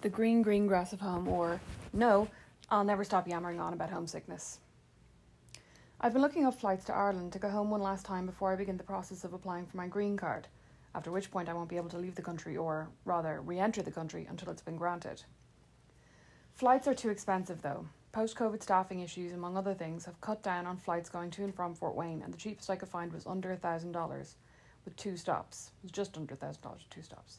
The green, green grass of home, or no, I'll never stop yammering on about homesickness. I've been looking up flights to Ireland to go home one last time before I begin the process of applying for my green card, after which point I won't be able to leave the country, or rather, re enter the country until it's been granted. Flights are too expensive though. Post COVID staffing issues, among other things, have cut down on flights going to and from Fort Wayne, and the cheapest I could find was under $1,000 with two stops. It was just under $1,000 with two stops.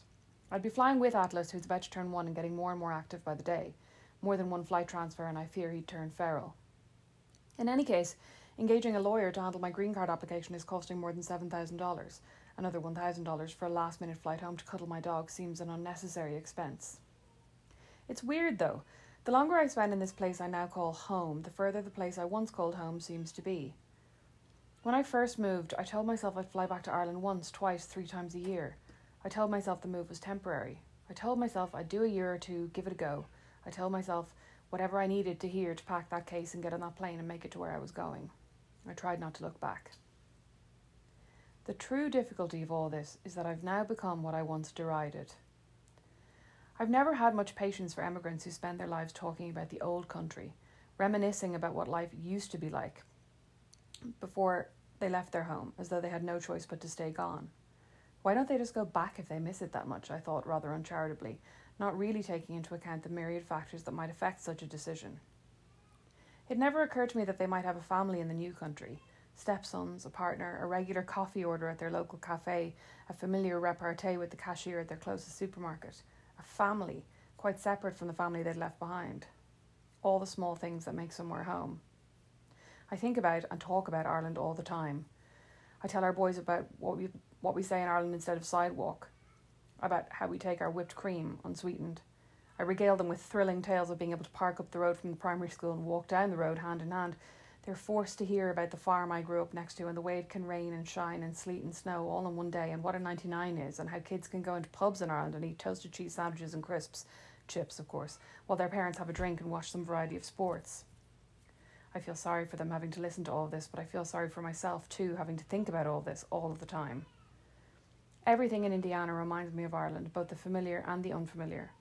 I'd be flying with Atlas, who's about to turn one and getting more and more active by the day. More than one flight transfer, and I fear he'd turn feral. In any case, engaging a lawyer to handle my green card application is costing more than $7,000. Another $1,000 for a last minute flight home to cuddle my dog seems an unnecessary expense. It's weird though. The longer I spend in this place I now call home, the further the place I once called home seems to be. When I first moved, I told myself I'd fly back to Ireland once, twice, three times a year. I told myself the move was temporary. I told myself I'd do a year or two, give it a go. I told myself whatever I needed to hear to pack that case and get on that plane and make it to where I was going. I tried not to look back. The true difficulty of all this is that I've now become what I once derided. I've never had much patience for emigrants who spend their lives talking about the old country, reminiscing about what life used to be like before they left their home, as though they had no choice but to stay gone. Why don't they just go back if they miss it that much? I thought rather uncharitably, not really taking into account the myriad factors that might affect such a decision. It never occurred to me that they might have a family in the new country stepsons, a partner, a regular coffee order at their local cafe, a familiar repartee with the cashier at their closest supermarket, a family quite separate from the family they'd left behind. All the small things that make somewhere home. I think about and talk about Ireland all the time. I tell our boys about what we what we say in Ireland instead of sidewalk, about how we take our whipped cream unsweetened. I regale them with thrilling tales of being able to park up the road from the primary school and walk down the road hand in hand. They're forced to hear about the farm I grew up next to and the way it can rain and shine and sleet and snow all in one day and what a 99 is and how kids can go into pubs in Ireland and eat toasted cheese sandwiches and crisps, chips of course, while their parents have a drink and watch some variety of sports. I feel sorry for them having to listen to all this, but I feel sorry for myself too, having to think about all this all of the time. Everything in Indiana reminds me of Ireland, both the familiar and the unfamiliar.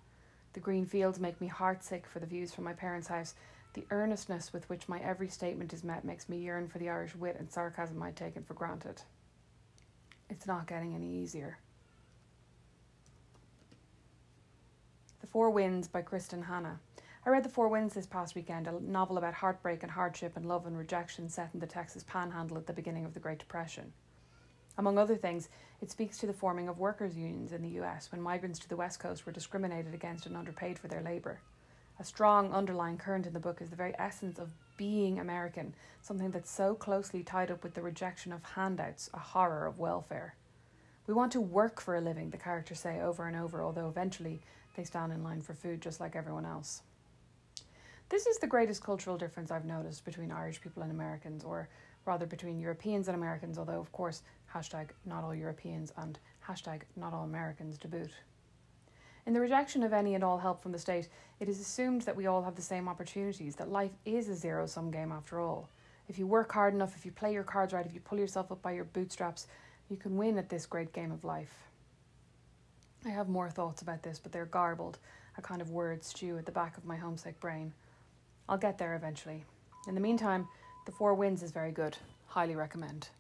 The green fields make me heartsick for the views from my parents' house. The earnestness with which my every statement is met makes me yearn for the Irish wit and sarcasm I'd taken for granted. It's not getting any easier. The Four Winds by Kristin Hannah. I read The Four Winds this past weekend, a novel about heartbreak and hardship and love and rejection set in the Texas panhandle at the beginning of the Great Depression. Among other things, it speaks to the forming of workers' unions in the US when migrants to the West Coast were discriminated against and underpaid for their labour. A strong underlying current in the book is the very essence of being American, something that's so closely tied up with the rejection of handouts, a horror of welfare. We want to work for a living, the characters say over and over, although eventually they stand in line for food just like everyone else. This is the greatest cultural difference I've noticed between Irish people and Americans, or rather between Europeans and Americans, although, of course, hashtag not all Europeans and hashtag not all Americans to boot. In the rejection of any and all help from the state, it is assumed that we all have the same opportunities, that life is a zero sum game after all. If you work hard enough, if you play your cards right, if you pull yourself up by your bootstraps, you can win at this great game of life. I have more thoughts about this, but they're garbled, a kind of word stew at the back of my homesick brain. I'll get there eventually. In the meantime, The Four Winds is very good. Highly recommend.